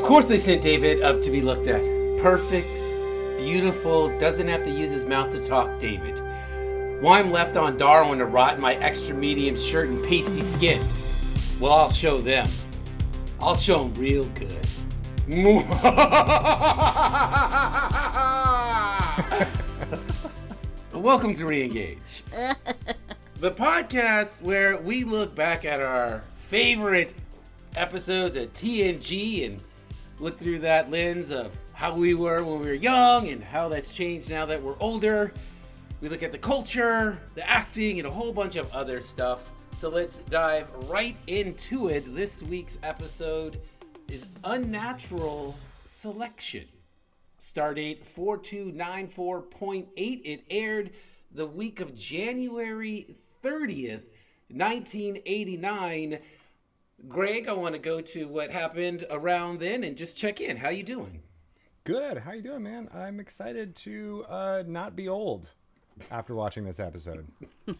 Of course, they sent David up to be looked at. Perfect, beautiful, doesn't have to use his mouth to talk, David. Why I'm left on Darwin to rot in my extra medium shirt and pasty skin? Well, I'll show them. I'll show them real good. Welcome to Reengage, the podcast where we look back at our favorite episodes of TNG and look through that lens of how we were when we were young and how that's changed now that we're older. We look at the culture, the acting, and a whole bunch of other stuff. So let's dive right into it. This week's episode is Unnatural Selection. Stardate 4294.8. It aired the week of January 30th, 1989. Greg, I want to go to what happened around then and just check in. How you doing? Good. How you doing, man? I'm excited to uh, not be old after watching this episode.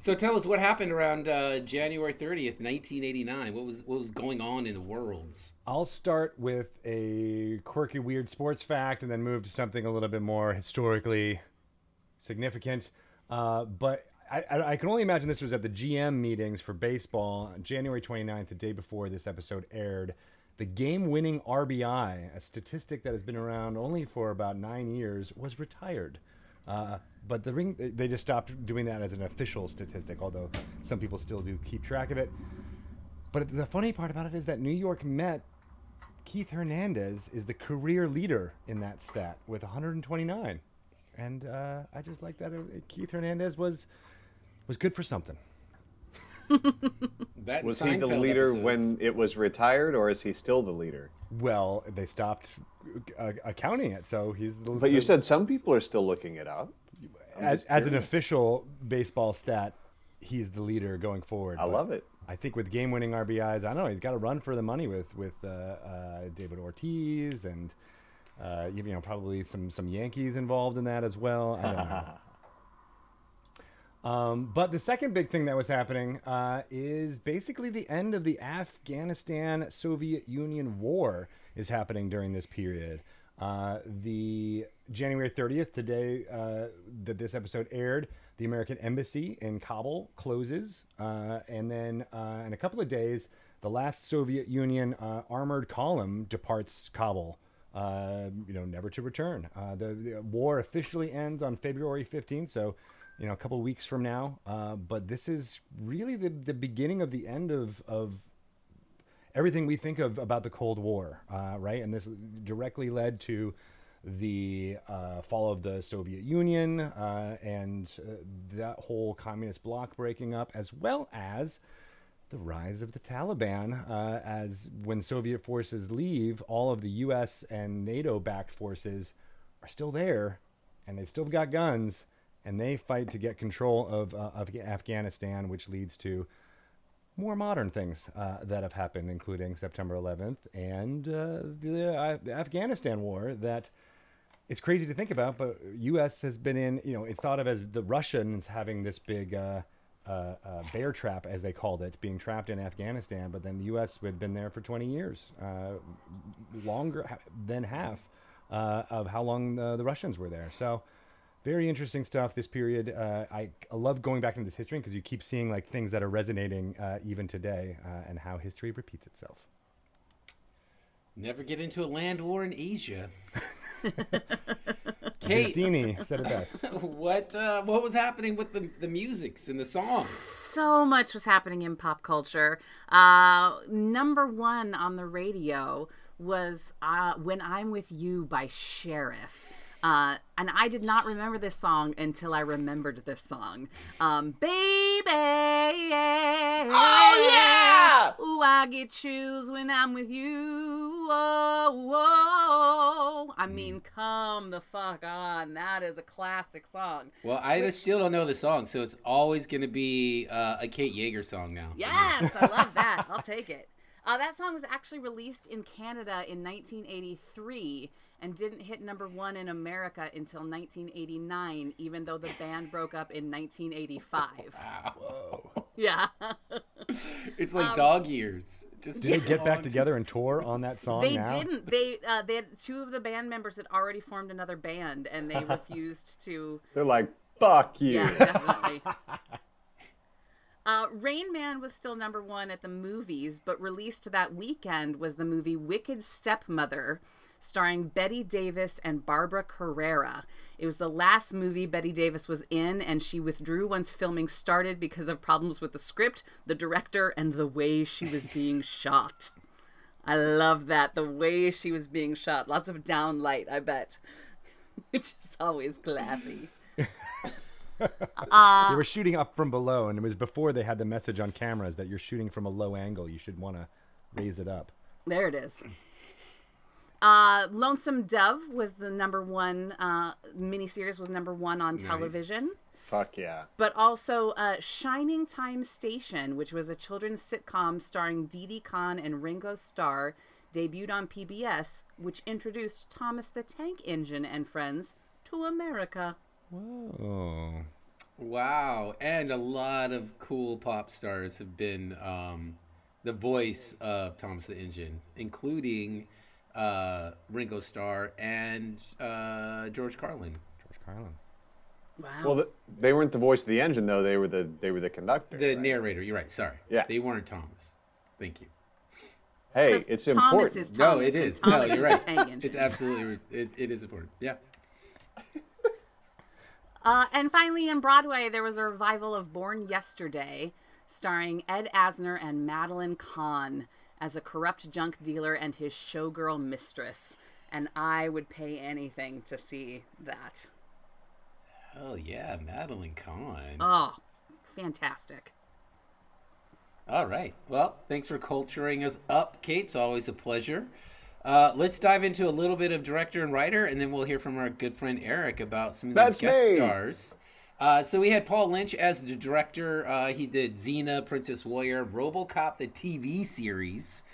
so tell us what happened around uh, January 30th, 1989. What was what was going on in the worlds? I'll start with a quirky, weird sports fact, and then move to something a little bit more historically significant. Uh, but I, I, can only imagine this was at the GM meetings for baseball, January 29th, the day before this episode aired. The game winning RBI, a statistic that has been around only for about nine years, was retired. Uh, but the ring, they just stopped doing that as an official statistic, although some people still do keep track of it. But the funny part about it is that New York Met Keith Hernandez is the career leader in that stat with 129, and uh, I just like that Keith Hernandez was was good for something. that was Seinfeld he the leader episodes. when it was retired, or is he still the leader? Well, they stopped uh, accounting it, so he's. The, but you said some people are still looking it up. As, as, an official baseball stat, he's the leader going forward. I love it. I think with game-winning RBIs, I don't know. He's got to run for the money with with uh, uh, David Ortiz and uh, you know probably some some Yankees involved in that as well. I don't know. Um, but the second big thing that was happening uh, is basically the end of the Afghanistan Soviet Union war is happening during this period. Uh, the January 30th, today uh, that this episode aired, the American Embassy in Kabul closes. Uh, and then uh, in a couple of days, the last Soviet Union uh, armored column departs Kabul. you know, never to return. The, the war officially ends on February 15th, so you know, a couple weeks from now. Uh, but this is really the, the beginning of the end of, of everything we think of about the Cold War, uh, right? And this directly led to the uh, fall of the Soviet Union uh, and uh, that whole communist bloc breaking up, as well as the rise of the Taliban. Uh, as when Soviet forces leave, all of the U.S. and NATO-backed forces are still there, and they've still got guns and they fight to get control of, uh, of Afghanistan, which leads to more modern things uh, that have happened, including September 11th and uh, the, uh, the, Afghanistan war. That it's crazy to think about, but U.S. has been in. You know, it's thought of as the Russians having this big. Uh, uh, bear trap, as they called it, being trapped in Afghanistan, but then the U.S. had been there for 20 years, longer than half of how long the Russians were there. So very interesting stuff this period uh, I, I, love going back into this history because you keep seeing like things that are resonating uh, even today uh, and how history repeats itself never get into a land war in asia Kate said it best. what uh, what was happening with the the musics and the songs? So much was happening in pop culture. Uh, number one on the radio was uh, "When I'm with You" by Sheriff. Uh, and I did not remember this song until I remembered this song. Um, baby. Oh, yeah. Ooh, I get chills when I'm with you. Whoa, whoa. I mean, come the fuck on. That is a classic song. Well, I Which, still don't know the song, so it's always going to be uh, a Kate Yeager song now. Yes, I love that. I'll take it. Uh, that song was actually released in Canada in 1983 and didn't hit number one in America until 1989, even though the band broke up in 1985. Wow. Yeah. it's like um, dog years. Just did they get back together and tour on that song? They now? didn't. They uh, they had two of the band members had already formed another band, and they refused to. They're like, "Fuck you." Yeah, definitely. Uh, Rain Man was still number one at the movies, but released that weekend was the movie Wicked Stepmother, starring Bette Davis and Barbara Carrera. It was the last movie Bette Davis was in, and she withdrew once filming started because of problems with the script, the director, and the way she was being shot. I love that. The way she was being shot. Lots of downlight, I bet. Which is always classy. Uh, they were shooting up from below, and it was before they had the message on cameras that you're shooting from a low angle. You should want to raise it up. There it is. Uh, Lonesome Dove was the number one uh, miniseries. Was number one on nice. television. Fuck yeah! But also uh, Shining Time Station, which was a children's sitcom starring Didi Conn and Ringo Starr, debuted on PBS, which introduced Thomas the Tank Engine and friends to America. Whoa. Wow. And a lot of cool pop stars have been um, the voice of Thomas the Engine, including uh, Ringo Starr and uh, George Carlin. George Carlin. Wow. Well, the, they weren't the voice of the engine though. They were the they were the conductor. The right? narrator. You're right. Sorry. Yeah. They weren't Thomas. Thank you. Hey, it's Thomas important. Is Thomas no, it is. No, you're right. It's absolutely it, it is important. Yeah. Uh, and finally, in Broadway, there was a revival of Born Yesterday, starring Ed Asner and Madeline Kahn as a corrupt junk dealer and his showgirl mistress. And I would pay anything to see that. Oh, yeah, Madeline Kahn. Oh, fantastic. All right. Well, thanks for culturing us up, Kate. It's always a pleasure. Uh, let's dive into a little bit of director and writer, and then we'll hear from our good friend Eric about some of these That's guest me. stars. Uh, so we had Paul Lynch as the director. Uh, he did Xena, Princess Warrior, RoboCop, the TV series,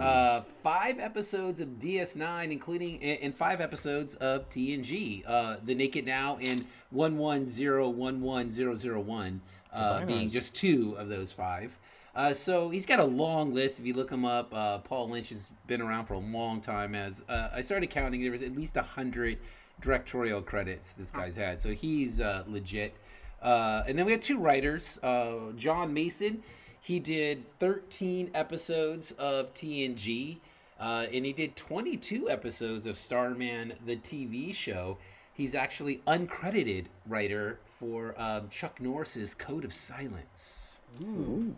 uh, five episodes of DS9, including and five episodes of TNG, uh, The Naked Now, and One One Zero One One Zero Zero One, uh, being just two of those five. Uh, so he's got a long list. If you look him up, uh, Paul Lynch has been around for a long time. As uh, I started counting, there was at least a hundred directorial credits this guy's had. So he's uh, legit. Uh, and then we had two writers, uh, John Mason. He did 13 episodes of TNG, and he did 22 episodes of Starman, the TV show. He's actually uncredited writer for um, Chuck Norris's Code of Silence. Ooh.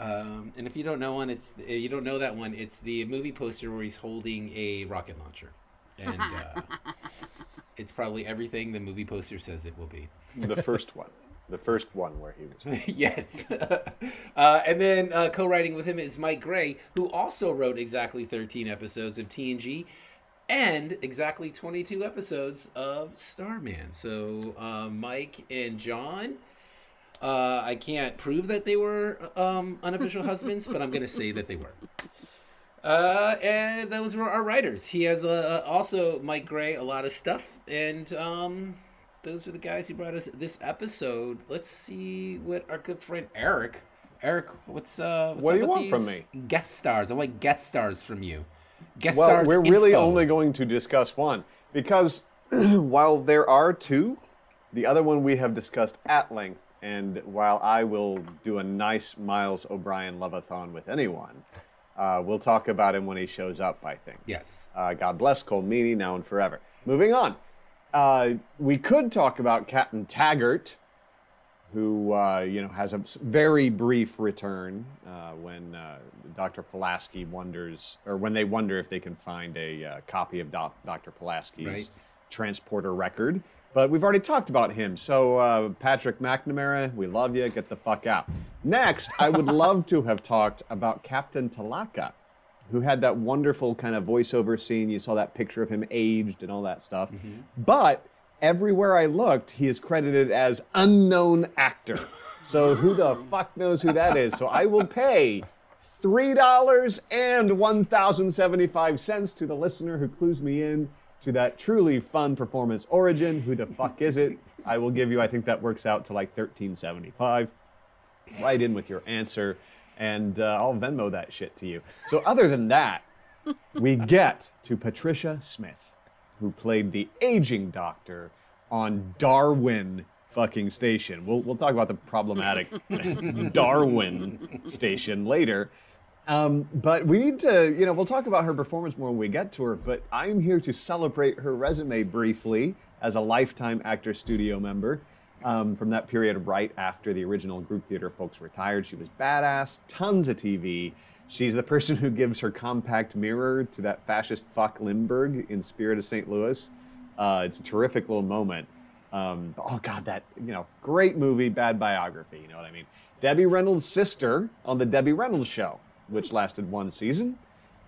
Um, and if you don't know one, it's you don't know that one. It's the movie poster where he's holding a rocket launcher, and uh, it's probably everything the movie poster says it will be. The first one, the first one where he was. yes, uh, and then uh, co-writing with him is Mike Gray, who also wrote exactly 13 episodes of TNG. And exactly 22 episodes of Starman. So, uh, Mike and John, uh, I can't prove that they were um, unofficial husbands, but I'm going to say that they were. Uh, and those were our writers. He has uh, also Mike Gray a lot of stuff, and um, those are the guys who brought us this episode. Let's see what our good friend Eric. Eric, what's uh? What's what do you want from me? Guest stars. I want guest stars from you. Guest well, stars. we're really only going to discuss one because while there are two, the other one we have discussed at length and while I will do a nice Miles O'Brien love-a-thon with anyone, uh, we'll talk about him when he shows up, I think. Yes. Uh, God bless Colm Meaney now and forever. Moving on. Uh, we could talk about Captain Taggart, who uh, you know has a very brief return uh, when uh, Dr. Pulaski wonders, or when they wonder if they can find a copy of Doc, Dr. Pulaski's right. transporter record. But we've already talked about him. So, uh, Patrick McNamara, we love you. Get the fuck out. Next, I would love to have talked about Captain Telaka, who had that wonderful kind of voiceover scene. You saw that picture of him aged and all that stuff. Mm-hmm. But everywhere I looked, he is credited as unknown actor. So, who the fuck knows who that is? So, I will pay $3 and 1075 cents to the listener who clues me in to that truly fun performance origin. Who the fuck is it? I will give you, I think that works out to like 1375. Write in with your answer and uh, I'll Venmo that shit to you. So other than that, we get to Patricia Smith, who played the aging doctor on Darwin fucking station. We'll we'll talk about the problematic Darwin station later. Um, but we need to, you know, we'll talk about her performance more when we get to her. But I'm here to celebrate her resume briefly as a lifetime actor studio member um, from that period right after the original group theater folks retired. She was badass, tons of TV. She's the person who gives her compact mirror to that fascist fuck Lindbergh in Spirit of St. Louis. Uh, it's a terrific little moment. Um, oh God, that you know, great movie, bad biography. You know what I mean? Debbie Reynolds' sister on the Debbie Reynolds Show, which lasted one season.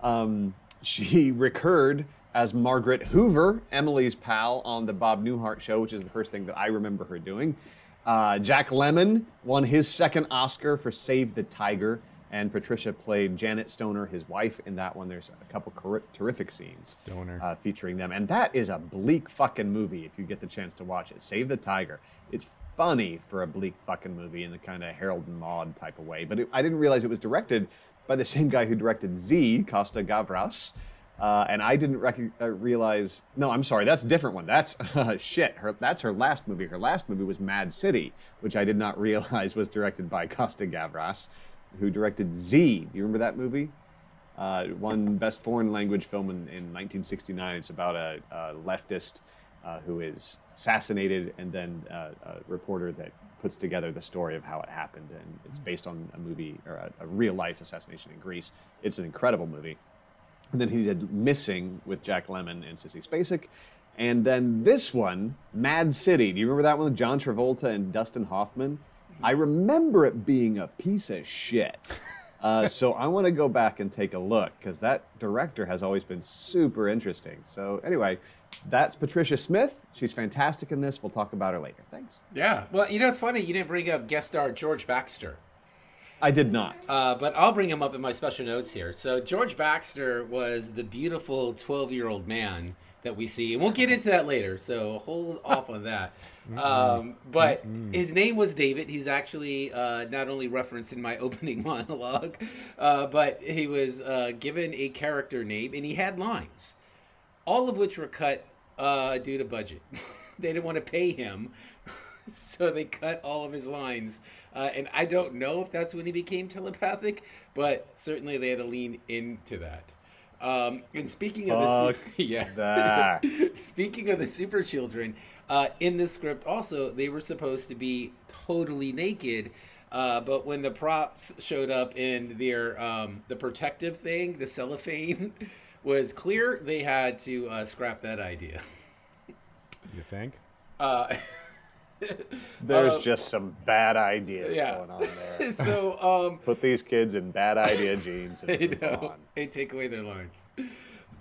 Um, she recurred as Margaret Hoover, Emily's pal, on the Bob Newhart Show, which is the first thing that I remember her doing. Uh, Jack Lemmon won his second Oscar for Save the Tiger, and Patricia played Janet Stoner, his wife, in that one. There's a couple cor- terrific scenes Stoner. uh, featuring them, and that is a bleak fucking movie. If you get the chance to watch it, Save the Tiger. It's funny for a bleak fucking movie in the kind of Harold and Maude type of way, but it, I didn't realize it was directed by the same guy who directed Z, Costa Gavras. Uh, and I didn't rec- uh, realize. No, I'm sorry. That's a different one. That's uh, shit. Her, that's her last movie. Her last movie was Mad City, which I did not realize was directed by Costa Gavras, who directed Z. Do you remember that movie? Uh, won Best Foreign Language Film in, in 1969. It's about a, a leftist uh, who is assassinated and then uh, a reporter that puts together the story of how it happened. And it's based on a movie or a, a real life assassination in Greece. It's an incredible movie. And then he did Missing with Jack Lemmon and Sissy Spacek. And then this one, Mad City. Do you remember that one with John Travolta and Dustin Hoffman? I remember it being a piece of shit. Uh, so I want to go back and take a look because that director has always been super interesting. So anyway, that's Patricia Smith. She's fantastic in this. We'll talk about her later. Thanks. Yeah. Well, you know, it's funny you didn't bring up guest star George Baxter. I did not. Uh, but I'll bring him up in my special notes here. So George Baxter was the beautiful 12-year-old man that we see, and we'll get into that later. So hold off on that. Um, but his name was David. He's actually uh, not only referenced in my opening monologue, uh, but he was uh, given a character name, and he had lines, all of which were cut uh, due to budget. they didn't want to pay him. so they cut all of his lines. Uh, and I don't know if that's when he became telepathic, but certainly they had to lean into that. Um, and speaking of the yeah, speaking of the super children, uh, in the script also they were supposed to be totally naked. Uh, but when the props showed up in their um, the protective thing, the cellophane was clear, they had to uh, scrap that idea. You think? Uh, There's Uh, just some bad ideas yeah. going on there. so um, Put these kids in bad idea jeans and I move know. on. And take away their lines.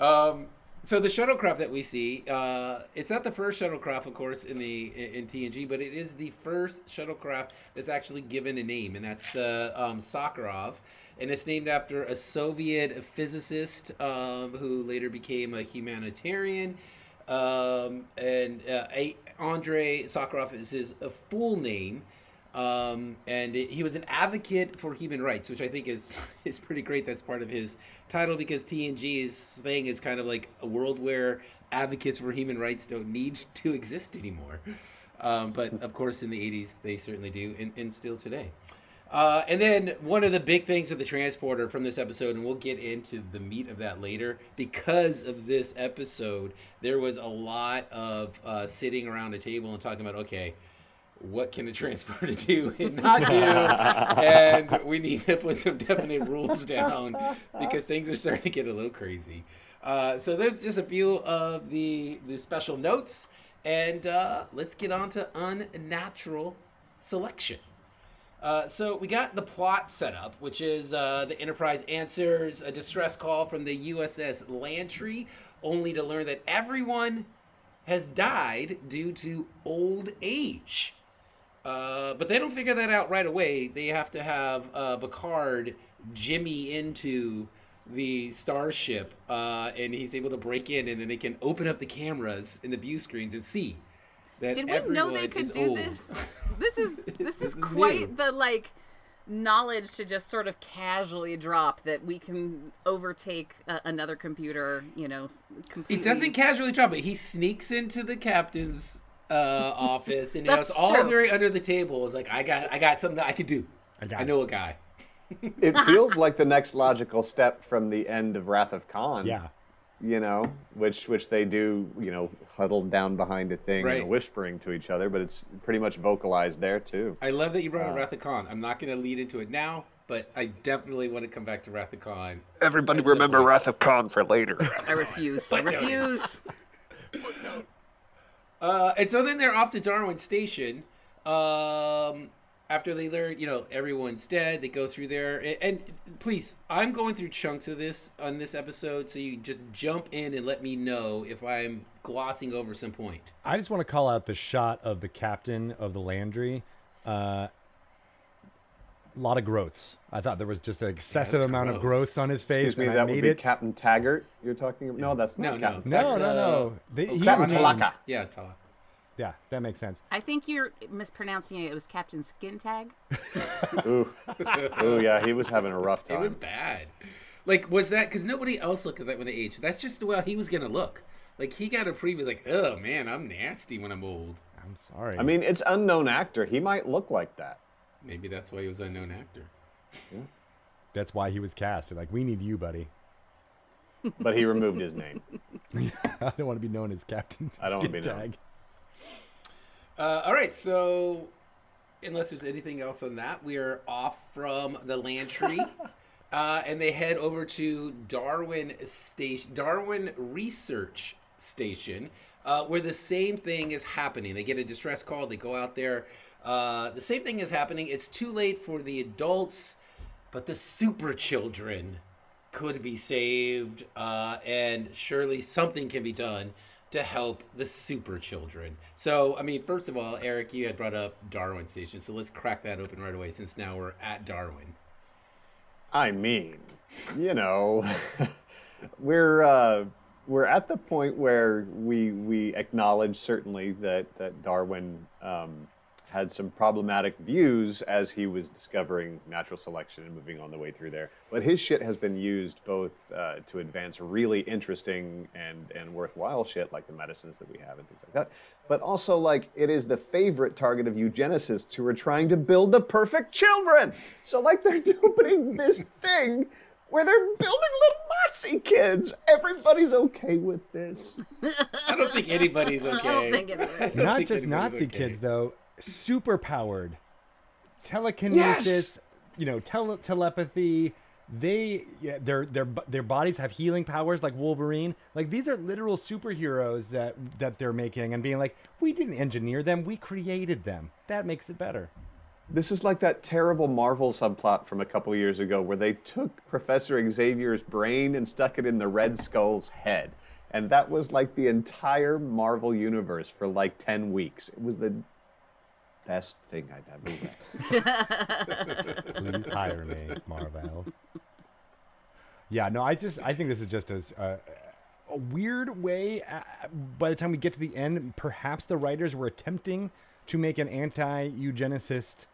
Um, so the shuttlecraft that we see, uh, it's not the first shuttlecraft, of course, in the in TNG, but it is the first shuttlecraft that's actually given a name, and that's the um, Sakharov, and it's named after a Soviet physicist um, who later became a humanitarian. Um, and uh, a, Andrei Sakharov is his full name. Um, and it, he was an advocate for human rights, which I think is is pretty great. That's part of his title because TNG's thing is kind of like a world where advocates for human rights don't need to exist anymore. Um, but of course, in the '80s, they certainly do, and, and still today. Uh, and then one of the big things with the transporter from this episode, and we'll get into the meat of that later, because of this episode, there was a lot of uh, sitting around a table and talking about, okay, what can a transporter do and not do? and we need to put some definite rules down because things are starting to get a little crazy. Uh, so there's just a few of the the special notes, and uh, let's get on to unnatural selection. Uh, so we got the plot set up, which is uh, the Enterprise answers a distress call from the USS Lantree, only to learn that everyone has died due to old age. Uh, but they don't figure that out right away. They have to have uh, Picard jimmy into the starship, uh, and he's able to break in, and then they can open up the cameras and the view screens and see Did we know they could do old. this? This is this, This is is quite new. the like knowledge to just sort of casually drop that we can overtake uh, another computer, you know, s- He completely. doesn't casually drop it. He sneaks into the captain's uh, office and it's all true. very under the table. It's like I got I got something that I could do. I got I it. know a guy. It feels like the next logical step from the end of Wrath of Khan. Yeah. You know, which which they do, you know, huddled down behind a thing Right. and whispering to each other, but it's pretty much vocalized there too. I love that you brought up Uh, Wrath of Khan. I'm not going to lead into it now, but I definitely want to come back to Wrath of Khan. Everybody At some remember point. Wrath of Khan for later. I refuse. I refuse. Uh, and so then they're off to Darwin Station. Um, after they learn, you know, everyone's dead, they go through there. And, and please, I'm going through chunks of this on this episode, so you just jump in and let me know if I'm glossing over some point. I just want to call out the shot of the captain of the Lantree. Uh, a lot of growths. I thought there was just an excessive that's amount of growths on his face, Excuse me, and I that would be it. Captain Taggart you're talking about? No, that's not no. Captain no, That's, no, no. They, oh, he Captain was Telaka. Yeah, Tala. Yeah, that makes sense. I think you're mispronouncing it. It was Captain Skin Tag. Ooh. Ooh, yeah, he was having a rough time. It was bad. Like, was that because nobody else looked at that when they aged? That's just the way he was gonna look. Like he got a preview, like, oh man, I'm nasty when I'm old. I'm sorry. I mean, it's unknown actor. He might look like that. Maybe that's why he was unknown actor. that's why he was cast. They're like, we need you, buddy. But he removed his name. I don't want to be known as Captain I don't wanna Skin be known. Uh, all right, so unless there's anything else on that, we are off from the Lantree, uh, and they head over to Darwin Station, Darwin Research Station, uh, where the same thing is happening. They get a distress call. They go out there. Uh, the same thing is happening. It's too late for the adults, but the super children could be saved, uh, and surely something can be done to help the super children. So, I mean, first of all, Eric, you had brought up Darwin Station, so let's crack that open right away since now we're at Darwin. I mean, you know, we're uh, we're at the point where we we acknowledge certainly that that Darwin um, had some problematic views as he was discovering natural selection and moving on the way through there. But his shit has been used both uh, to advance really interesting and and worthwhile shit like the medicines that we have and things like that. But also like it is the favorite target of eugenicists who are trying to build the perfect children. So like they're doing this thing where they're building little Nazi kids. Everybody's okay with this. I don't think anybody's okay. I don't think it is. Don't think just Nazi okay. kids, though. Super powered. Telekinesis, you know, tele- telepathy. They, yeah, their their their bodies have healing powers like Wolverine. Like these are literal superheroes that that they're making and being like, we didn't engineer them, we created them. That makes it better. This is like that terrible Marvel subplot from a couple years ago where they took Professor Xavier's brain and stuck it in the Red Skull's head. And that was like the entire Marvel universe for like 10 weeks. It was the best thing I've ever read. Please hire me, Marvel. Yeah, no, I just I think this is just a, a, a weird way. Uh, by the time we get to the end, perhaps the writers were attempting to make an anti-eugenicist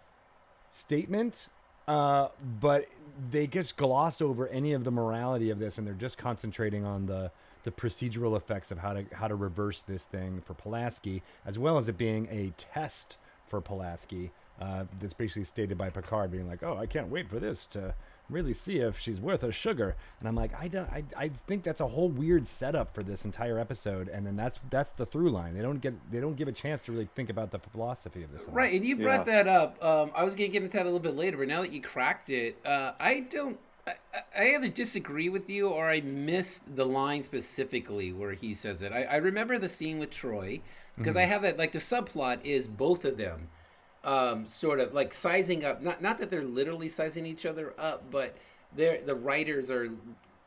statement, uh, but they just gloss over any of the morality of this, and they're just concentrating on the the procedural effects of how to how to reverse this thing for Pulaski, as well as it being a test for Pulaski. Uh, that's basically stated by Picard, being like, "Oh, I can't wait for this to really see if she's worth her sugar." And I'm like, I don't, I, I think that's a whole weird setup for this entire episode, and then that's that's the through line. They don't get they don't give a chance to really think about the philosophy of this. Right, all. Right, and you brought Yeah. that up. Um, I was going to get into that a little bit later, but now that you cracked it, uh, I don't. I, I either disagree with you or I missed the line specifically where he says it. I, I remember the scene with Troi because I have that like the subplot is both of them um, sort of like sizing up. Not not that they're literally sizing each other up, but they're the writers are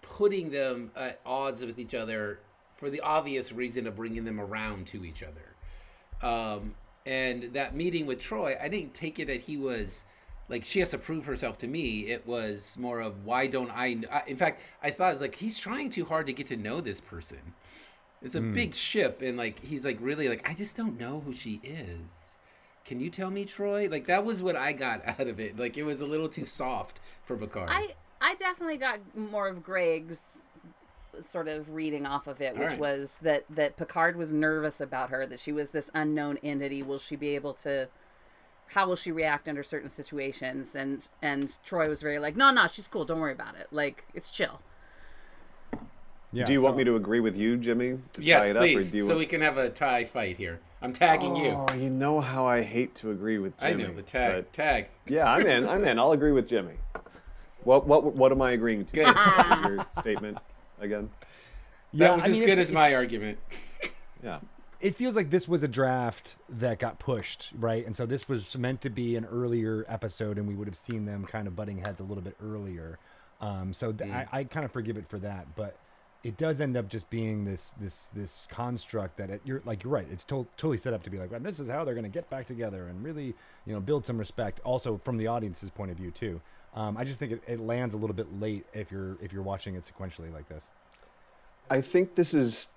putting them at odds with each other for the obvious reason of bringing them around to each other. Um, and that meeting with Troi, I didn't take it that he was like she has to prove herself to me. It was more of why don't I? I in fact, I thought it was like he's trying too hard to get to know this person. It's a hmm. big ship, and like he's like really like I just don't know who she is. can you tell me, Troi? Like that was what I got out of it. Like it was a little too soft for Picard. I I definitely got more of Greg's sort of reading off of it, which right. was that that Picard was nervous about her, that she was this unknown entity. Will she be able to? How will she react under certain situations? And and Troi was very like, no, no, she's cool. Don't worry about it. Like it's chill. Yeah, do you so- want me to agree with you, Jimmy? To yes, tie it please, Up, or do you so want... we can have a tie fight here. I'm tagging you. Oh, you know how I hate to agree with I Jimmy. know, but tag, but- tag. Yeah, I'm in. I'm in. I'll agree with Jimmy. What what what am I agreeing to? Good. Your statement again. That was I as mean, good it- as my argument. Yeah. it feels like this was a draft that got pushed, right? And so this was meant to be an earlier episode, and we would have seen them kind of butting heads a little bit earlier. Um, so th- I, I kind of forgive it for that, but it does end up just being this this this construct that it, you're like you're right. It's to- totally set up to be like, well, this is how they're going to get back together and really you know build some respect. Also from the audience's point of view too. Um, I just think it, it lands a little bit late if you're if you're watching it sequentially like this. I think this is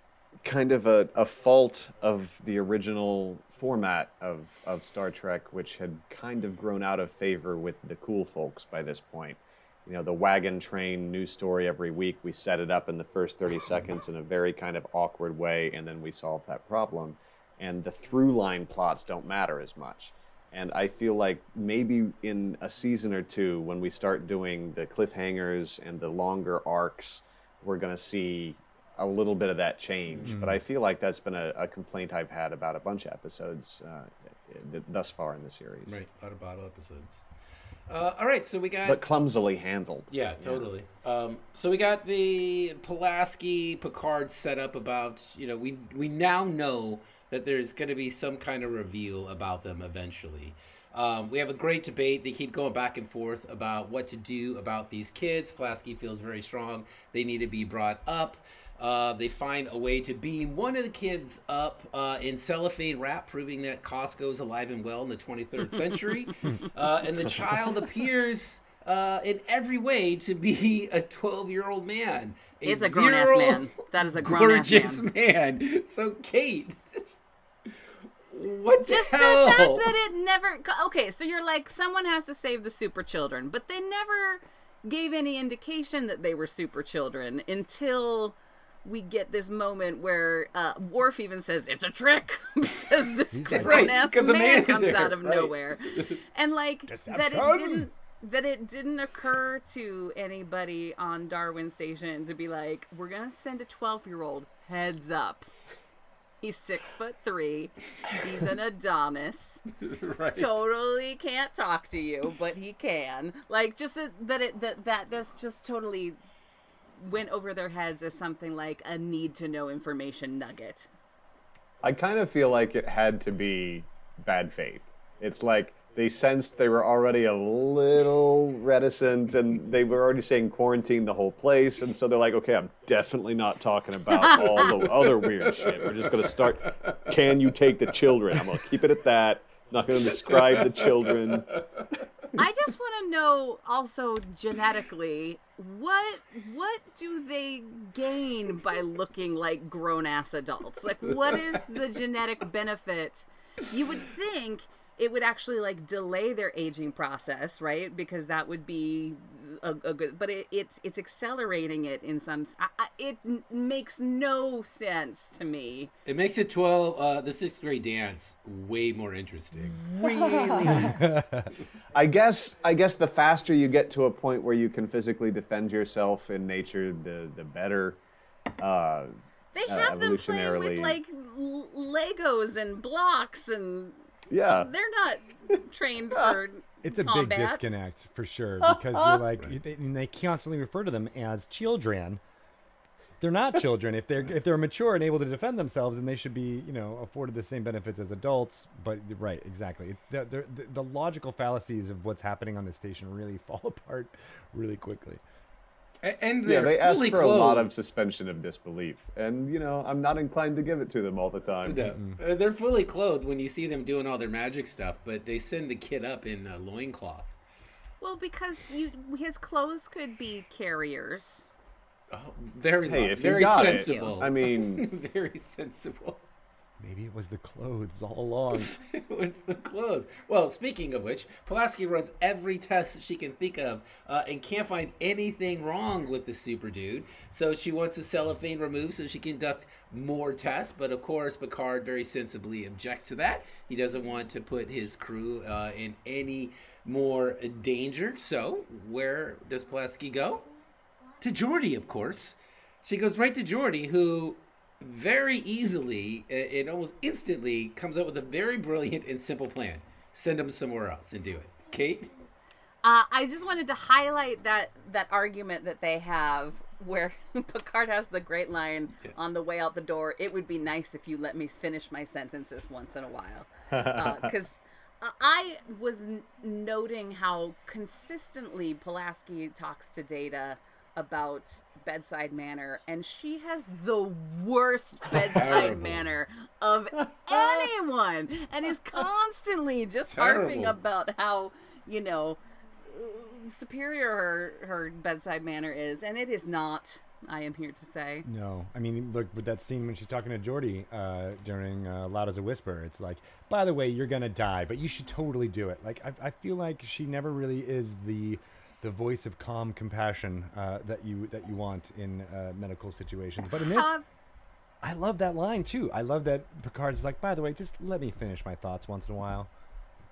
kind of a, a fault of the original format of, of Star Trek, which had kind of grown out of favor with the cool folks by this point. You know, the wagon train news story every week, we set it up in the first 30 seconds in a very kind of awkward way, and then we solve that problem. And the through line plots don't matter as much. And I feel like maybe in a season or two, when we start doing the cliffhangers and the longer arcs, we're going to see a little bit of that change. But I feel like that's been a, a complaint I've had about a bunch of episodes uh, th- thus far in the series. Right, a lot of bottle episodes. Uh, all right, so we got But clumsily handled. Yeah, totally. Um, so we got the Pulaski Picard setup about you know we we now know that there's going to be some kind of reveal about them eventually. Um, we have a great debate. They keep going back and forth about what to do about these kids. Pulaski feels very strong. They need to be brought up. Uh, they find a way to beam one of the kids up uh, in cellophane wrap, proving that Costco is alive and well in the 23rd century. uh, and the child appears uh, in every way to be a 12 year old man. It's a grown ass man. That is a grown ass gorgeous man. man. So, Kate, what Just the the fact that it never. Okay, so you're like, someone has to save the super children, but they never gave any indication that they were super children until we get this moment where uh, Worf even says it's a trick because this like, grown Right, ass man, man comes there, out of right. nowhere, and like that it didn't that it didn't occur to anybody on Darwin Station to be like, we're gonna send a twelve year old heads up. He's six foot three. He's an Adonis. right. Totally can't talk to you, but he can. Like just that, that it that that this just totally went over their heads as something like a need to know information nugget. I kind of feel like it had to be bad faith. It's like they sensed they were already a little reticent and they were already saying quarantine the whole place. And so they're like, okay, I'm definitely not talking about all the other weird shit. We're just going to start, can you take the children? I'm going to keep it at that. not going to describe the children. I just want to know also genetically what what do they gain by looking like grown ass adults? Like what is the genetic benefit? You would think it would actually like delay their aging process, right? Because that would be a, a good, but it, it's it's accelerating it in some. I, I, it n- makes no sense to me. It makes it 12, uh, the sixth grade dance, way more interesting. Really, I guess I guess the faster you get to a point where you can physically defend yourself in nature, the the better. Uh, they Uh, have them playing with like l- Legos and blocks and yeah, they're not trained for It's a combat. big disconnect for sure because you're like you- they, and they constantly refer to them as children. They're not children. if they're if they're mature and able to defend themselves, then they should be you know afforded the same benefits as adults. But right, exactly. The, the, the, the logical fallacies of what's happening on the station really fall apart really quickly. A- And yeah. they're They ask fully for a lot of suspension of disbelief, and you know I'm not inclined to give it to them all the time. No, uh, they're fully clothed when you see them doing all their magic stuff, but they send the kid up in a loincloth. Well, because you, his clothes could be carriers. Oh, very, Hey, lo- if you very got it, sensible. I mean, very sensible. Maybe it was the clothes all along. it was the clothes. Well, speaking of which, Pulaski runs every test she can think of uh, and can't find anything wrong with the super dude. So she wants the cellophane removed so she can conduct more tests. But of course, Picard very sensibly objects to that. He doesn't want to put his crew uh, in any more danger. So where does Pulaski go? To Geordi, of course. She goes right to Geordi, who very easily and almost instantly comes up with a very brilliant and simple plan. Send them somewhere else and do it. Kate? Uh, I just wanted to highlight that that argument that they have where Picard has the great line yeah. on the way out the door. It would be nice if you let me finish my sentences once in a while, because uh, I was n- noting how consistently Pulaski talks to Data about bedside manner, and she has the worst bedside manner of anyone, and is constantly just Terrible. harping about how you know superior her, her bedside manner is, and it is not. I am here to say. No, I mean, look with that scene when she's talking to Geordi uh, during uh, "Loud as a Whisper." It's like, by the way, you're gonna die, but you should totally do it. Like, I, I feel like she never really is the the voice of calm compassion uh, that you that you want in uh, medical situations. But in this, I love that line too. I love that Picard's like, by the way, just let me finish my thoughts once in a while,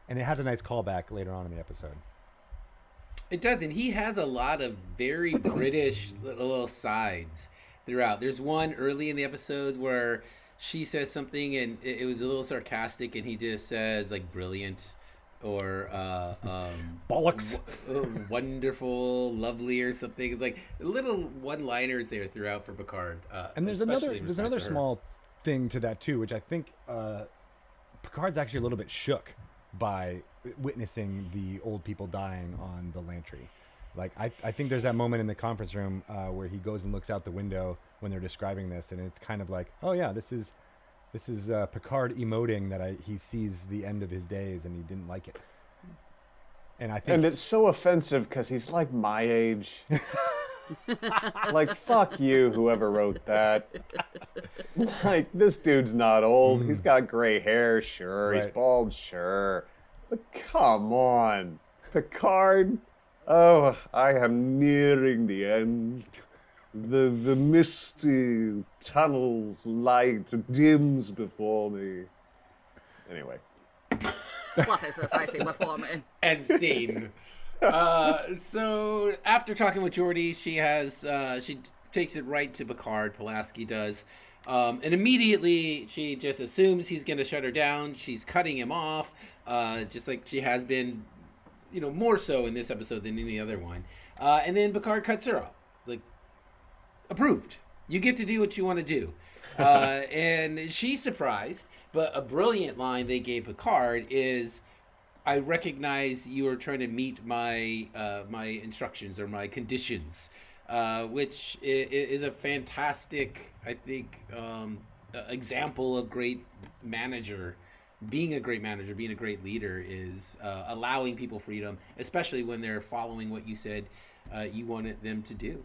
and it has a nice callback later on in the episode. It does, and he has a lot of very British little sides throughout. There's one early in the episode where she says something and it, was a little sarcastic, and he just says like "brilliant." Or uh, um, bollocks, w- uh, wonderful, lovely, or something. It's like little one-liners there throughout for Picard. Uh, and there's another there's another small thing to that too, which I think uh, Picard's actually a little bit shook by witnessing the old people dying on the Lantree. Like I, I think there's that moment in the conference room uh, where he goes and looks out the window when they're describing this, and it's kind of like, oh yeah, this is this is uh, Picard emoting that I, he sees the end of his days and he didn't like it. And I think, and it's so offensive because he's like my age. like fuck you, whoever wrote that. like this dude's not old. Mm. He's got gray hair, sure. Right. He's bald, sure. But come on, Picard. Oh, I am nearing the end the the misty tunnels light dims before me. Anyway. what is this I see before me? And scene. uh, so after talking with Geordi, she has uh, she takes it right to Picard. Pulaski does, um, and immediately she just assumes he's going to shut her down. She's cutting him off, uh, just like she has been, you know, more so in this episode than any other one. Uh, and then Picard cuts her off. Like approved. You get to do what you want to do. Uh, and she's surprised, but a brilliant line they gave Picard is, "I recognize you are trying to meet my uh, my instructions or my conditions," uh, which is a fantastic, I think, um, example of great manager. Being a great manager, being a great leader, is uh, allowing people freedom, especially when they're following what you said uh, you wanted them to do.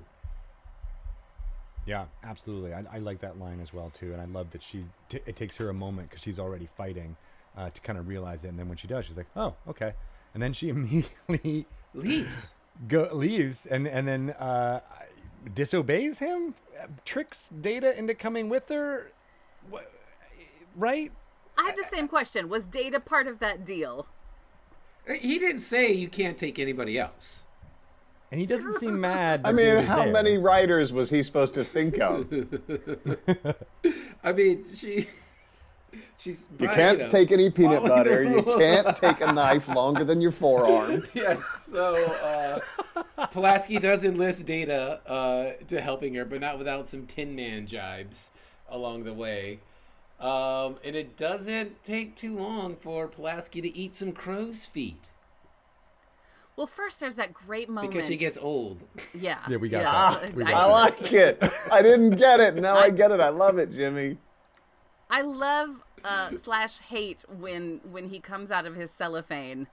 Yeah, absolutely. I, I, like that line as well too, and I love that she. T- it takes her a moment because she's already fighting uh, to kind of realize it, and then when she does, she's like, "Oh, okay," and then she immediately leaves. Go leaves, and and then uh, disobeys him, tricks Data into coming with her. What, right? I have the same question. Was Data part of that deal? He didn't say you can't take anybody else. And he doesn't seem mad. I mean, how there. many writers was he supposed to think of? I mean, she. She's. You can't you know, take any peanut butter. You can't take a knife longer than your forearm. Yes. So uh, Pulaski does enlist Data uh, to helping her, but not without some Tin Man jibes along the way. Um, and it doesn't take too long for Pulaski to eat some crow's feet. Well, first there's that great moment because she gets old. Yeah. Yeah, we got yeah. that. We got I, I like it. I didn't get it. Now I, I get it. I love it, Jimmy. I love uh, slash hate when when he comes out of his cellophane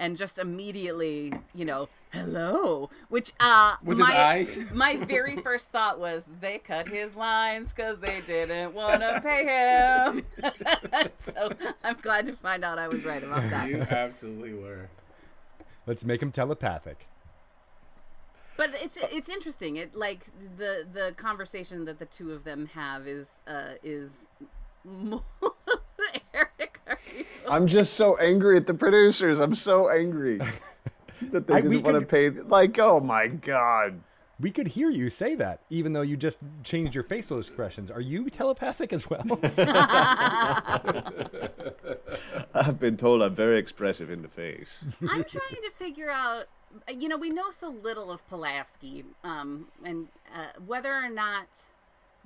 and just immediately, you know, hello. Which uh, With his my eyes? my very first thought was they cut his lines because they didn't want to pay him. so I'm glad to find out I was right about that. You absolutely were. Let's make him telepathic. But it's it's interesting. It like the the conversation that the two of them have is uh is more Eric. Are you I'm just so angry at the producers. I'm so angry that they I- didn't we want to could- pay. Like, oh my god. We could hear you say that, even though you just changed your facial expressions. Are you telepathic as well? I've been told I'm very expressive in the face. I'm trying to figure out. You know, we know so little of Pulaski, um, and uh, whether or not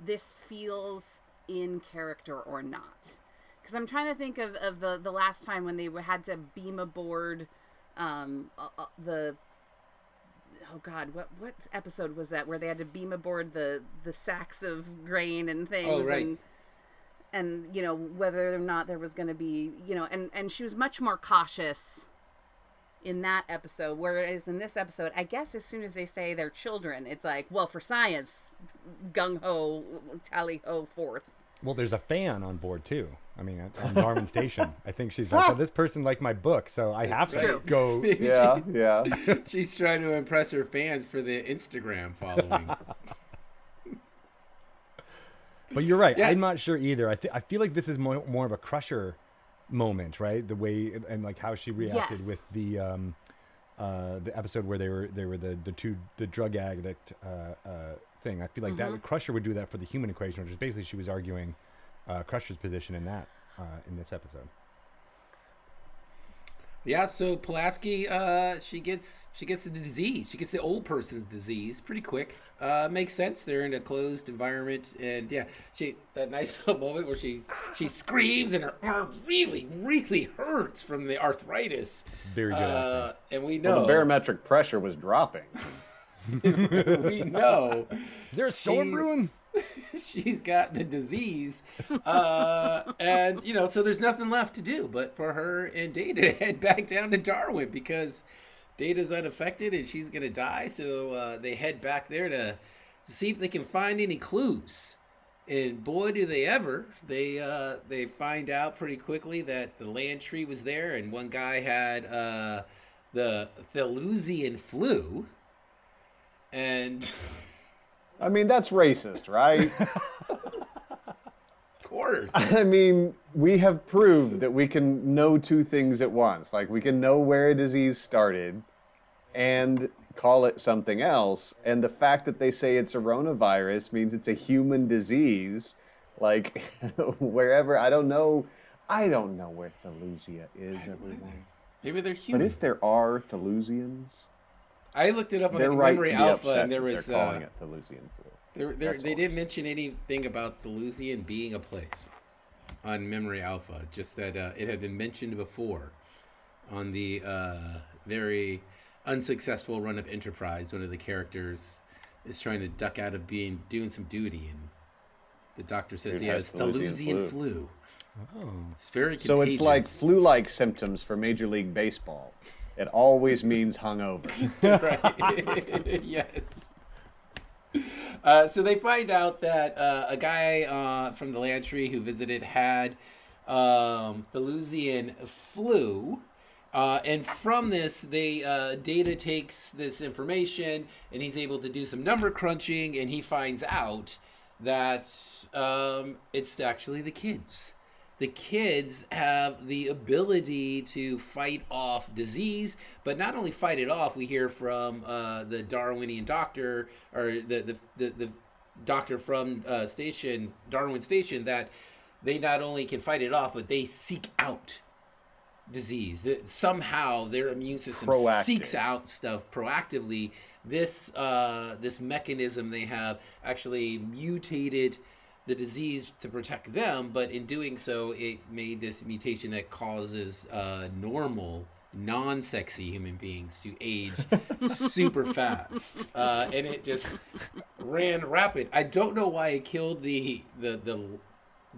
this feels in character or not. Because I'm trying to think of, of the the last time when they had to beam aboard um, uh, uh, the. Oh God, what what episode was that where they had to beam aboard the the sacks of grain and things oh, right. and and you know whether or not there was going to be you know and and she was much more cautious in that episode whereas in this episode i guess as soon as they say they're children it's like well for science gung-ho tally-ho forth well, there's a fan on board too. I mean, at- on Darwin Station. I think she's like, oh, this person liked my book, so I have to true. go. Yeah, yeah. She's trying to impress her fans for the Instagram following. But you're right. Yeah. I'm not sure either. I, th- I feel like this is more, more of a crusher moment, right? The way and like how she reacted Yes. with the um, uh, the episode where they were they were the the two the drug addict uh, uh, thing. I feel like that Crusher would do that for the human equation, which is basically she was arguing uh, Crusher's position in that uh, in this episode. Yeah, so Pulaski, uh, she gets she gets the disease. She gets the old person's disease pretty quick. Uh, makes sense. They're in a closed environment, and yeah, she that nice little moment where she she screams and her arm really really hurts from the arthritis. Very good Uh, and we Well, know the barometric pressure was dropping. we know there's storm she's- brewing? she's got the disease, uh, and you know, so there's nothing left to do but for her and Data to head back down to Darwin because Data's unaffected and she's gonna die. So uh, they head back there to, see if they can find any clues. And boy, do they ever! They uh, they find out pretty quickly that the Lantree was there, and one guy had uh, the Thelusian flu, and I mean, that's racist, right? of course. I mean, we have proved that we can know two things at once. Like, we can know where a disease started and call it something else. And the fact that they say it's a coronavirus means it's a human disease. Like, wherever, I don't know. I don't know where Thelusia is, everyone. Maybe they're human. But if there are Thelusians, I looked it up on they're the right Memory Alpha, and there was they're calling uh, it Thelusian flu. there, there, they didn't mention anything about Thelusian being a place on Memory Alpha. Just that uh, it had been mentioned before on the uh, very unsuccessful run of Enterprise. One of the characters is trying to duck out of being doing some duty, and the doctor says Dude he has has Thelusian Thelusian flu. flu. Oh, it's very So it's like flu-like symptoms for Major League Baseball. It always means hungover. yes. Uh, so they find out that uh, a guy uh, from the Lantree who visited had um, Thelusian flu. Uh, and from this, they uh, Data takes this information and he's able to do some number crunching, and he finds out that um, it's actually the kids the kids have the ability to fight off disease, but not only fight it off. We hear from uh, the Darwinian doctor or the the, the, the doctor from uh, station Darwin Station that they not only can fight it off, but they seek out disease. That somehow their immune system Proactive. seeks out stuff proactively. This uh, this mechanism they have actually mutated the disease to protect them, but in doing so, it made this mutation that causes uh, normal, non-sexy human beings to age super fast, uh, and it just ran rapid. I don't know why it killed the the the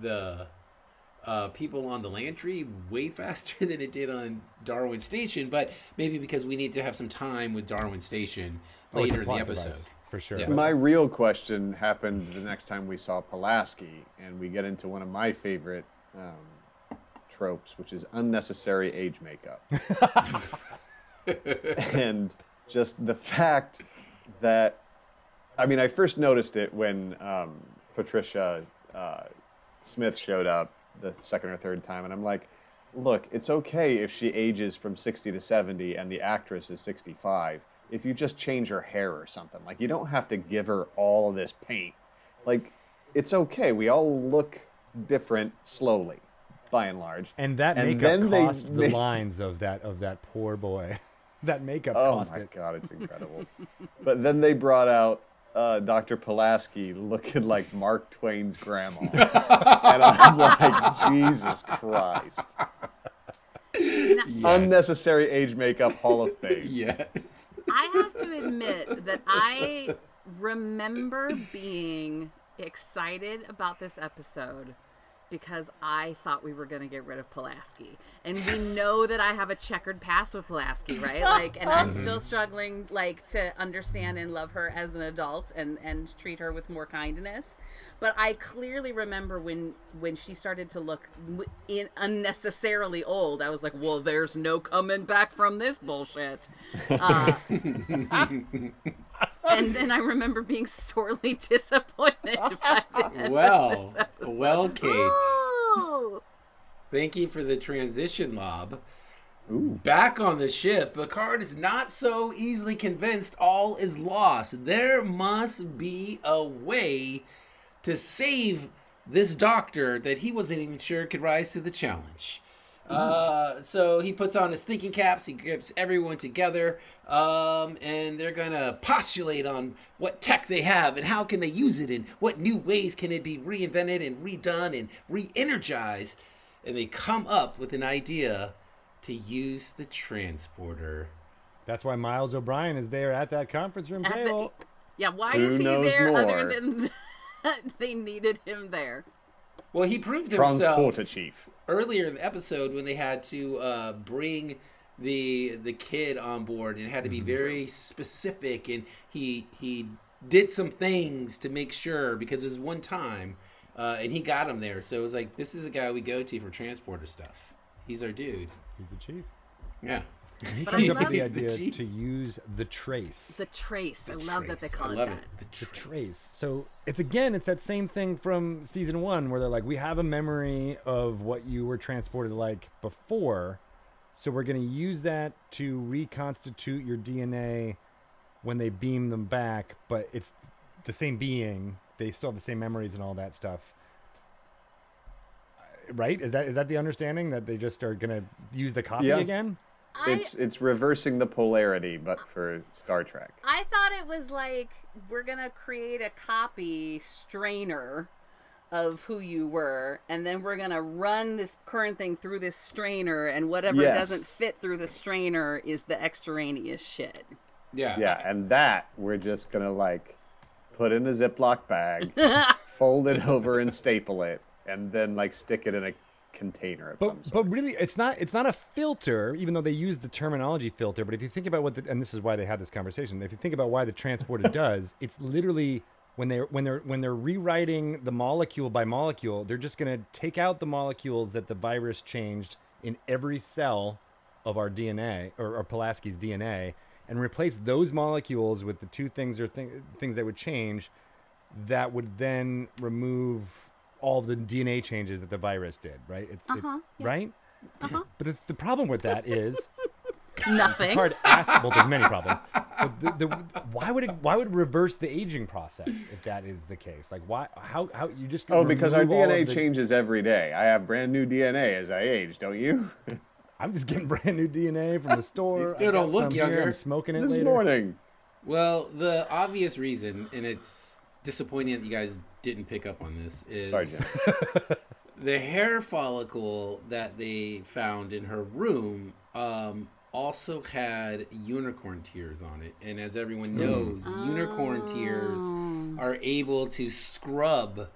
the uh, people on the Lantree way faster than it did on Darwin Station, but maybe because we need to have some time with Darwin Station Oh, later in the episode. device, for sure. Yeah. My real question happened the next time we saw Pulaski, and we get into one of my favorite um, tropes, which is unnecessary age makeup. and just the fact that, I mean, I first noticed it when um, Patricia uh, Smith showed up the second or third time, and I'm like, look, it's okay if she ages from 60 to 70 and the actress is 65 if you just change her hair or something. Like, you don't have to give her all of this paint. Like, it's okay. We all look different slowly, by and large. And that And makeup then they cost the make- lines of that of that poor boy. that makeup Oh cost my god, it's incredible. but then they brought out uh, Dr. Pulaski looking like Mark Twain's grandma. and I'm like, Jesus Christ. Yes. Unnecessary age makeup Hall of Fame. Yes. I have to admit that I remember being excited about this episode because I thought we were going to get rid of Pulaski. And we know that I have a checkered past with Pulaski, right? Like and I'm still struggling like to understand and love her as an adult and and treat her with more kindness. But I clearly remember when when she started to look in unnecessarily old. I was like, "Well, there's no coming back from this bullshit." Uh, and then I remember being sorely disappointed by the end Well, of this episode. well, Kate. Ooh. Thank you for the transition, Lob. Back on the ship, Picard is not so easily convinced all is lost. There must be a way to save this doctor that he wasn't even sure could rise to the challenge. Uh, so he puts on his thinking caps. He grips everyone together, um, and they're gonna postulate on what tech they have and how can they use it, and what new ways can it be reinvented and redone and re-energized. And they come up with an idea to use the transporter. That's why Miles O'Brien is there at that conference room At the- table. yeah, why Who is he there more? other than that they needed him there? Well, he proved himself Transporter Chief. earlier in the episode when they had to uh, bring the the kid on board and it had to be very specific and he he did some things to make sure because it was one time uh, and he got him there. So it was like this is the guy we go to for transporter stuff. He's our dude. He's the chief. yeah He But I comes up with love the the idea chief. to use the trace. The trace. I love that they call I it love that. it the the trace. trace. So it's again, it's that same thing from season one where they're like, we have a memory of what you were transported like before, so we're going to use that to reconstitute your DNA when they beam them back, but it's the same being. They still have the same memories and all that stuff. Right? Is that is that the understanding that they just are going to use the copy Yeah. again? I, It's it's reversing the polarity, but for Star Trek. I thought it was like we're gonna create a copy strainer of who you were, and then we're gonna run this current thing through this strainer, and whatever Yes. doesn't fit through the strainer is the extraneous shit. yeah Yeah, and that we're just gonna like put in a Ziploc bag, fold it over and staple it, and then like stick it in a container of some But but really, it's not it's not a filter, even though they use the terminology filter. But if you think about what the and this is why they had this conversation. If you think about why the transporter does, it's literally when they're when they're when they're rewriting the molecule by molecule, they're just gonna take out the molecules that the virus changed in every cell of our DNA or, or Pulaski's DNA, and replace those molecules with the two things or th- things that would change, that would then remove all the DNA changes that the virus did, right? It's Uh-huh, yeah. right. Uh-huh. But the, the problem with that is Nothing. hard ask. Well, there's many problems. But the, the, why would it? Why would it reverse the aging process if that is the case? Like, why? How? How you just? oh, because our DNA the- changes every day. I have brand new DNA as I age, don't you? I'm just getting brand new DNA from the store. You still I got don't look some here, younger. I'm smoking it this later. morning. well the obvious reason and it's disappointing that you guys didn't pick up on this is Sorry, Jim. the hair follicle that they found in her room um, also had unicorn tears on it. And as everyone knows, unicorn tears are able to scrub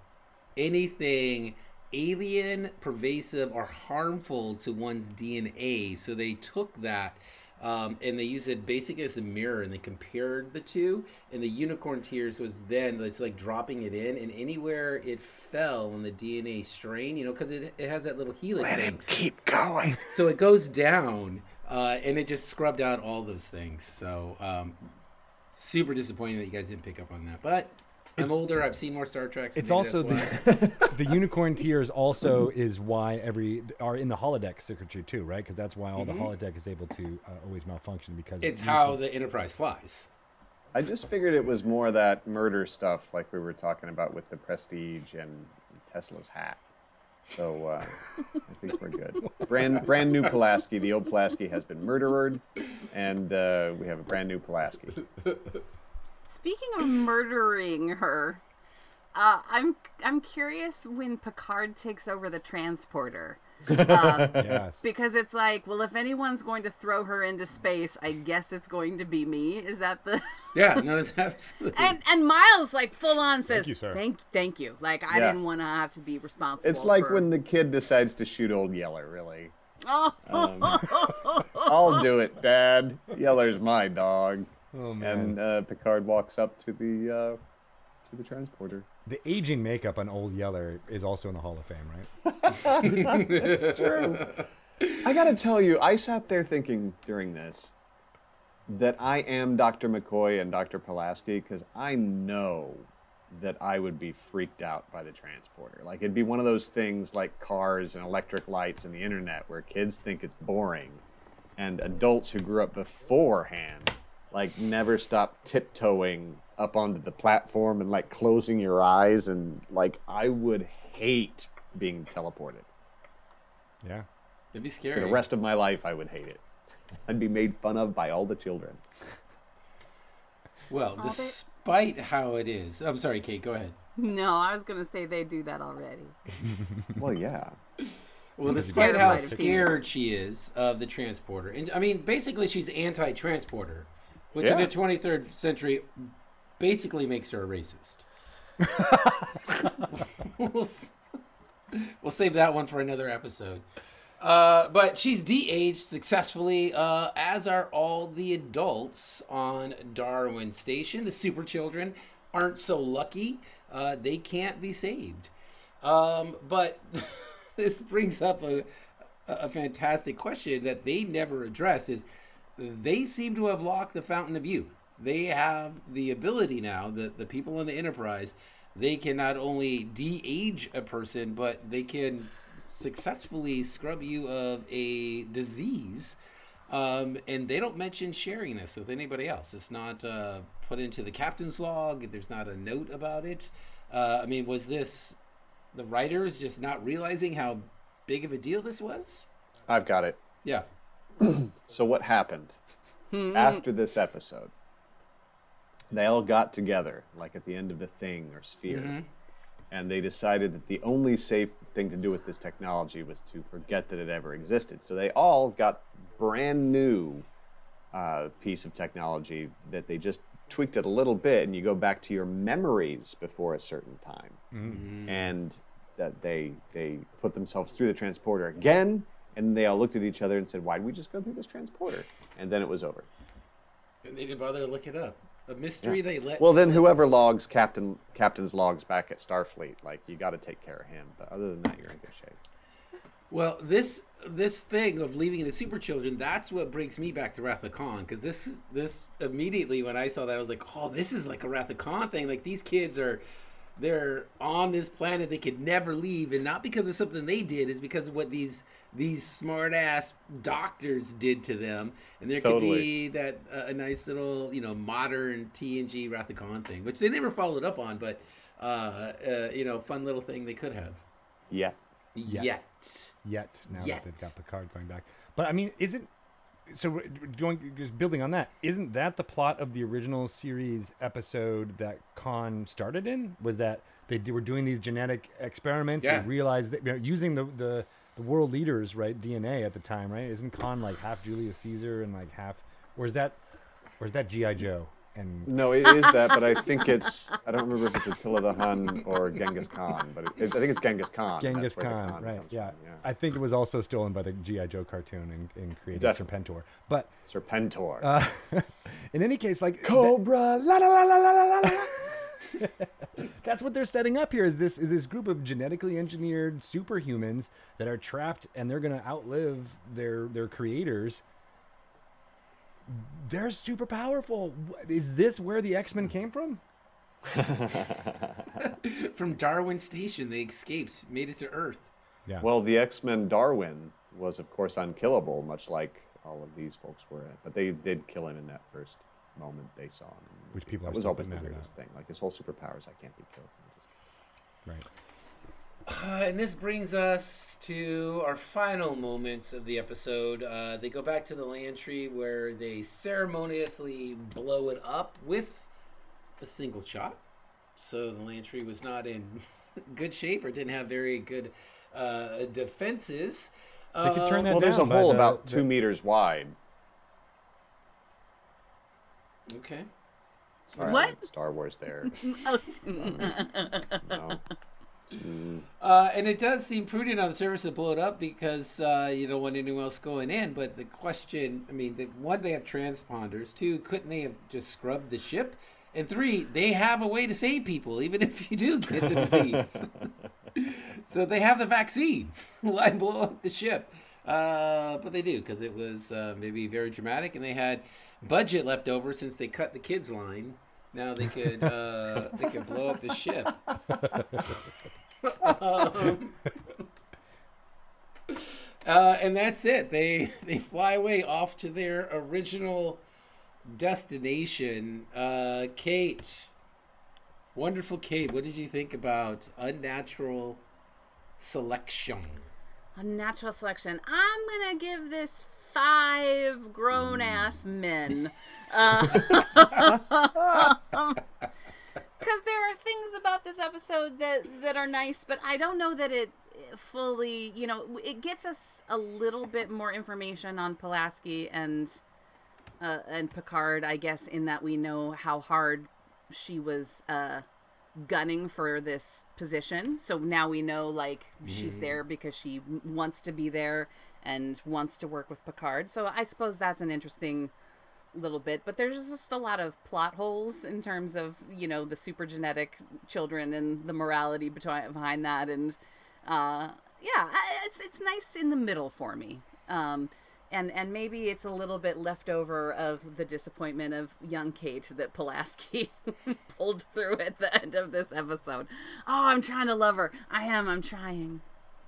anything alien, pervasive, or harmful to one's DNA. So they took that um, and they used it basically as a mirror and they compared the two. And the unicorn tears was then it's like dropping it in, and anywhere it fell in the DNA strain, you know, because it, it has that little helix. Let thing. him keep going. So it goes down, uh, and it just scrubbed out all those things. So um, super disappointing that you guys didn't pick up on that. But I'm older. I've seen more Star Trek. so It's also the the unicorn tears also is why every are in the holodeck circuitry too, right? Because that's why all the holodeck is able to uh, always malfunction because it's how the Enterprise flies. I just figured it was more that murder stuff, like we were talking about with the Prestige and Tesla's hat. So uh, I think we're good. Brand brand new Pulaski. The old Pulaski has been murdered, and uh, we have a brand new Pulaski. Speaking of murdering her, uh, I'm I'm curious when Picard takes over the transporter. Uh, yes. because it's like, well, if anyone's going to throw her into space, I guess it's going to be me. Is that the? Yeah, no, that's absolutely. and and Miles like full on says, "Thank you, sir. thank thank you. Like I Yeah. didn't want to have to be responsible. It's like for- when the kid decides to shoot old Yeller. Really, oh I'll do it, Dad. Yeller's my dog. Oh man. And uh, Picard walks up to the uh, to the transporter. the aging makeup on Old Yeller is also in the Hall of Fame, right? That's true. I gotta tell you, I sat there thinking during this that I am Dr. McCoy and Dr. Pulaski because I know that I would be freaked out by the transporter. Like it'd be one of those things like cars and electric lights and the internet where kids think it's boring, and adults who grew up beforehand like never stop tiptoeing up onto the platform and like closing your eyes and like I would hate being teleported. Yeah. It'd be scary. For scary. the rest of my life, I would hate it. I'd be made fun of by all the children. well, they- despite how it is, I'm sorry, Kate. Go ahead. no, I was gonna say they do that already. Well, yeah. Well, despite how terrified of seeing it. scared she is of the transporter, and I mean, basically, she's anti-transporter, which in the 23rd century basically makes her a racist. we'll, we'll save that one for another episode. Uh, but she's de-aged successfully, uh, as are all the adults on Darwin Station. The super children aren't so lucky; uh, they can't be saved. Um, but this brings up a, a fantastic question that they never address: is they seem to have locked the fountain of youth. They have the ability now, the, the people in the enterprise, they can not only de-age a person, but they can successfully scrub you of a disease. Um, and they don't mention sharing this with anybody else. It's not uh, put into the captain's log. There's not a note about it. Uh, I mean, was this the writers just not realizing how big of a deal this was? I've got it. Yeah. So, what happened? Hmm. After this episode? They all got together, like at the end of the thing or sphere, mm-hmm. and they decided that the only safe thing to do with this technology was to forget that it ever existed. So, they all got brand new uh, piece of technology that they just tweaked it a little bit, and you go back to your memories before a certain time, mm-hmm. Mm-hmm. and that they they put themselves through the transporter again, and they all looked at each other and said, "Why did we just go through this transporter?" And then it was over. And they didn't bother to look it up. A mystery they let. Well, then slip. whoever logs captain captain's logs back at Starfleet, like you got to take care of him. But other than that, you're in good shape. Well, this this thing of leaving the super children, that's what brings me back to Wrath of Khan. Because this this immediately when I saw that, I was like, oh, this is like a Wrath of Khan thing. Like these kids are. They're on this planet they could never leave, and not because of something they did, is because of what these these smart ass doctors did to them. And there could be that uh, a nice little you know modern TNG Wrath of Khan thing, which they never followed up on, but uh, uh, you know, fun little thing they could have. Yeah. Yet. Yet now Yet. that they've got Picard going back. But I mean, isn't so going just building on that? Isn't that the plot of the original series episode that Khan started in? Was that they were doing these genetic experiments? Yeah. They realized that you know, using the, the the world leaders right DNA at the time, right? Isn't Khan like half Julius Caesar and like half? Or is that or is that GI Joe? And No, it is that, but I think it's I don't remember if it's Attila the Hun or Genghis Khan, but it, I think it's Genghis Khan. Genghis the Khan, right? Yeah. from, I think it was also stolen by the GI Joe cartoon and, and created Definitely. Serpentor. But Serpentor. uh, in any case, like that- Cobra. La la la la la la la. that's what they're setting up here is this this group of genetically engineered superhumans that are trapped and they're going to outlive their their creators they're super powerful is this where the x-men came from From Darwin Station, they escaped, made it to Earth. yeah Well, the X Men Darwin was, of course, unkillable, much like all of these folks were. But they did kill him in that first moment they saw him. Which people that was always the mad weirdest thing. Like his whole superpowers, I can't be killed. right Uh, and this brings us to our final moments of the episode. Uh, they go back to the Lantree where they ceremoniously blow it up with a single shot. So the Lantree was not in good shape or didn't have very good uh, defenses. They could turn Uh, that Well, there's a hole the- about the- two meters wide. Okay. Sorry, What? Star Wars there. Oh, no. Uh, and it does seem prudent on the surface to blow it up because uh, you don't want anyone else going in. But the question, I mean, the, one, they have transponders. Two, couldn't they have just scrubbed the ship? And three, they have a way to save people, even if you do get the disease. so they have the vaccine. Why blow up the ship? Uh, but they do because it was uh, maybe very dramatic, and they had budget left over since they cut the kids line. Now they could uh, they could blow up the ship. um, uh, and that's it. They they fly away off to their original destination. Uh, Kate, wonderful Kate. What did you think about unnatural selection? Unnatural selection. I'm gonna give this five grown ass men. Because there are things about this episode that that are nice, but I don't know that it fully. You know, it gets us a little bit more information on Pulaski and uh, and Picard, I guess, in that we know how hard she was uh, gunning for this position. So now we know, like, she's there because she wants to be there and wants to work with Picard. So I suppose that's an interesting little bit. But there's just a lot of plot holes in terms of, you know, the super genetic children and the morality behind that. And uh, yeah, it's, it's nice in the middle for me. Um, and and maybe it's a little bit left over of the disappointment of young Kate that Pulaski pulled through at the end of this episode. Oh, I'm trying to love her. I am. I'm trying.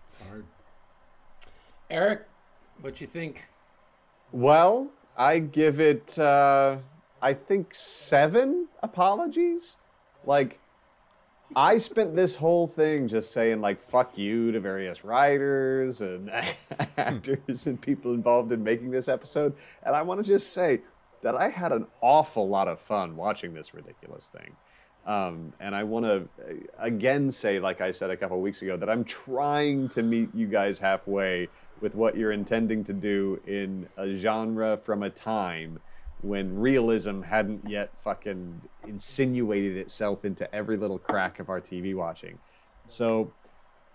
It's hard. Eric, what you think? Well, I give it, uh, I think, seven apologies. Like, I spent this whole thing just saying, like, fuck you to various writers and actors and people involved in making this episode. And I want to just say that I had an awful lot of fun watching this ridiculous thing. Um, and I want to again say, like I said a couple weeks ago, that I'm trying to meet you guys halfway with what you're intending to do in a genre from a time when realism hadn't yet fucking insinuated itself into every little crack of our TV watching. So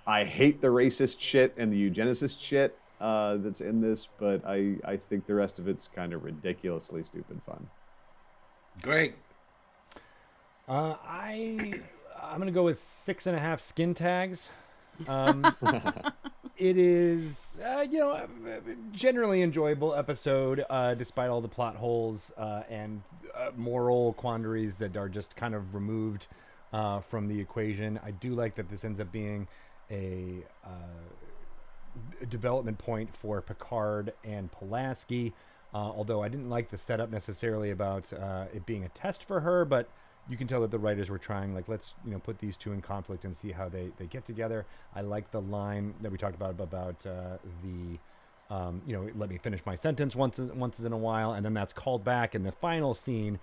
I hate the racist shit and the eugenicist shit uh, that's in this, but I, I think the rest of it's kind of ridiculously stupid fun. Great. Uh, I I'm gonna go with six and a half skin tags. Um, it is uh, you know generally enjoyable episode uh, despite all the plot holes uh, and uh, moral quandaries that are just kind of removed uh, from the equation. I do like that this ends up being a uh, development point for Picard and Pulaski. Although I didn't like the setup necessarily about it being a test for her, but you can tell that the writers were trying, like, let's you know put these two in conflict and see how they, they get together. I like the line that we talked about about uh, the, um, you know, let me finish my sentence once once in a while, and then that's called back in the final scene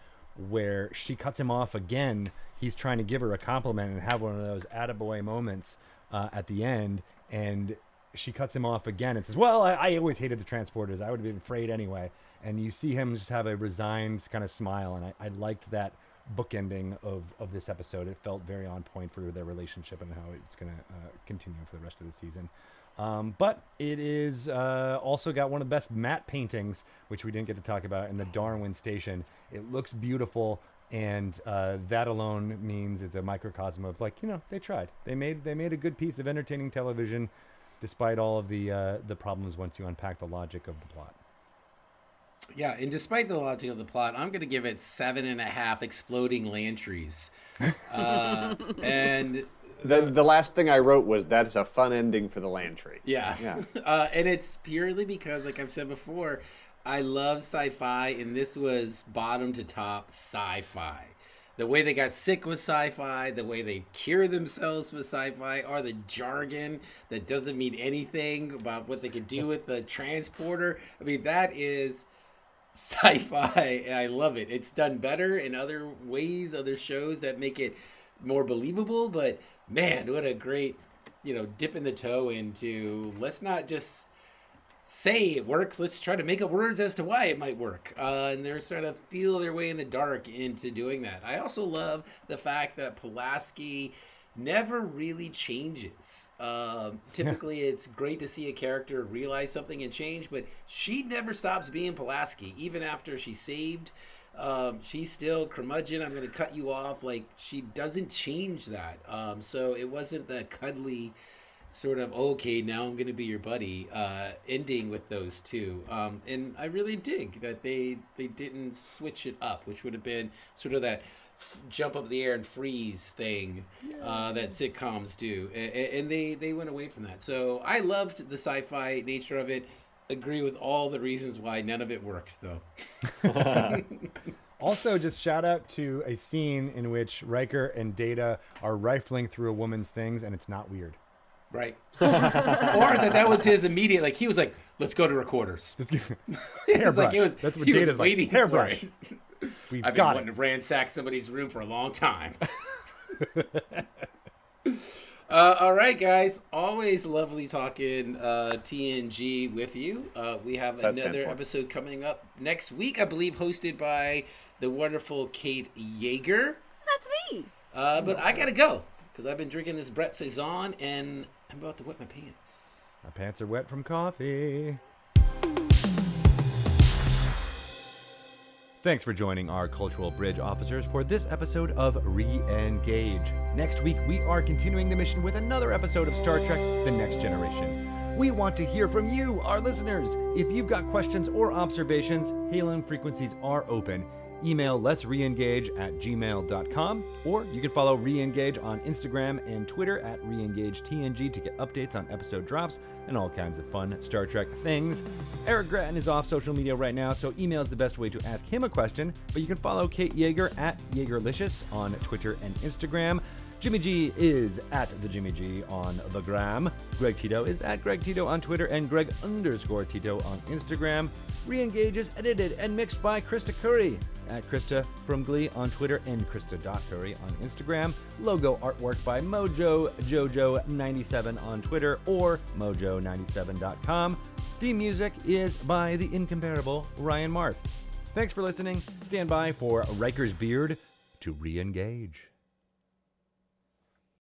where she cuts him off again. He's trying to give her a compliment and have one of those attaboy moments uh, at the end, and she cuts him off again and says, "Well, I, I always hated the transporters. I would have been afraid anyway." And you see him just have a resigned kind of smile, and I, I liked that bookending of of this episode. It felt very on point for their relationship and how it's going to uh, continue for the rest of the season. Um, but it is uh, also got one of the best matte paintings, which we didn't get to talk about in the Darwin Station. It looks beautiful, and uh, that alone means it's a microcosm of like you know they tried. They made they made a good piece of entertaining television, despite all of the uh, the problems once you unpack the logic of the plot. Yeah, and despite the logic of the plot, I'm going to give it seven and a half exploding Lantrees. Uh, and The, the last thing I wrote was that's a fun ending for the Lantree. Yeah. Yeah. uh, and it's purely because, like I've said before, I love sci fi, and this was bottom to top sci fi. The way they got sick with sci fi, the way they cure themselves with sci fi, or the jargon that doesn't mean anything about what they could do with the transporter. I mean, that is sci-fi. I love it. It's done better in other ways other shows that make it more believable but man what a great you know dip in the toe into let's not just say it works let's try to make up words as to why it might work. Uh, and they're trying to feel their way in the dark into doing that. I also love the fact that pulaski never really changes. Um, typically, it's great to see a character realize something and change, but she never stops being Pulaski, even after she's saved. Um, she's still curmudgeon. I'm going to cut you off. Like she doesn't change that. Um, so it wasn't the cuddly sort of okay. Now I'm going to be your buddy. Uh, ending with those two, um, and I really dig that they they didn't switch it up, which would have been sort of that f- jump up in the air and freeze thing uh, that sitcoms do, and, and they they went away from that. So I loved the sci-fi nature of it. Agree with all the reasons why none of it worked, though. Also, just shout out to a scene in which Riker and Data are rifling through a woman's things, and it's not weird. Right. or that that was his immediate like he was like, let's go to recorders. Hairbrush. like it was That's what he was Data's like. waiting for Hairbrush. it. We've I've been got wanting it. to ransack somebody's room for a long time. uh, all right, guys. Always lovely talking uh, TNG with you. Uh, we have What's that stand another episode coming up next week, I believe, hosted by the wonderful Kate Yeager. That's me. Uh, but I gotta go because I've been drinking this Brett Saison and I'm about to wet my pants. My pants are wet from coffee. Thanks for joining our Cultural Bridge officers for this episode of Re Engage. Next week, we are continuing the mission with another episode of Star Trek The Next Generation. We want to hear from you, our listeners. If you've got questions or observations, Hailing frequencies are open. Email let's reengage at gmail.com or you can follow Reengage on Instagram and Twitter at ReengageTNG to get updates on episode drops and all kinds of fun Star Trek things. Eric Grattan is off social media right now, so email is the best way to ask him a question, but you can follow Kate Yeager at Yeagerlicious on Twitter and Instagram. Jimmy G is at the Jimmy G on the gram. Greg Tito is at Greg Tito on Twitter and Greg underscore Tito on Instagram. Reengage is edited and mixed by Krista Curry at Krista from Glee on Twitter and Krista.Curry on Instagram. Logo artwork by Mojo Jojo97 on Twitter or mojo97.com. Theme music is by the incomparable Ryan Marth. Thanks for listening. Stand by for Riker's Beard to re-engage.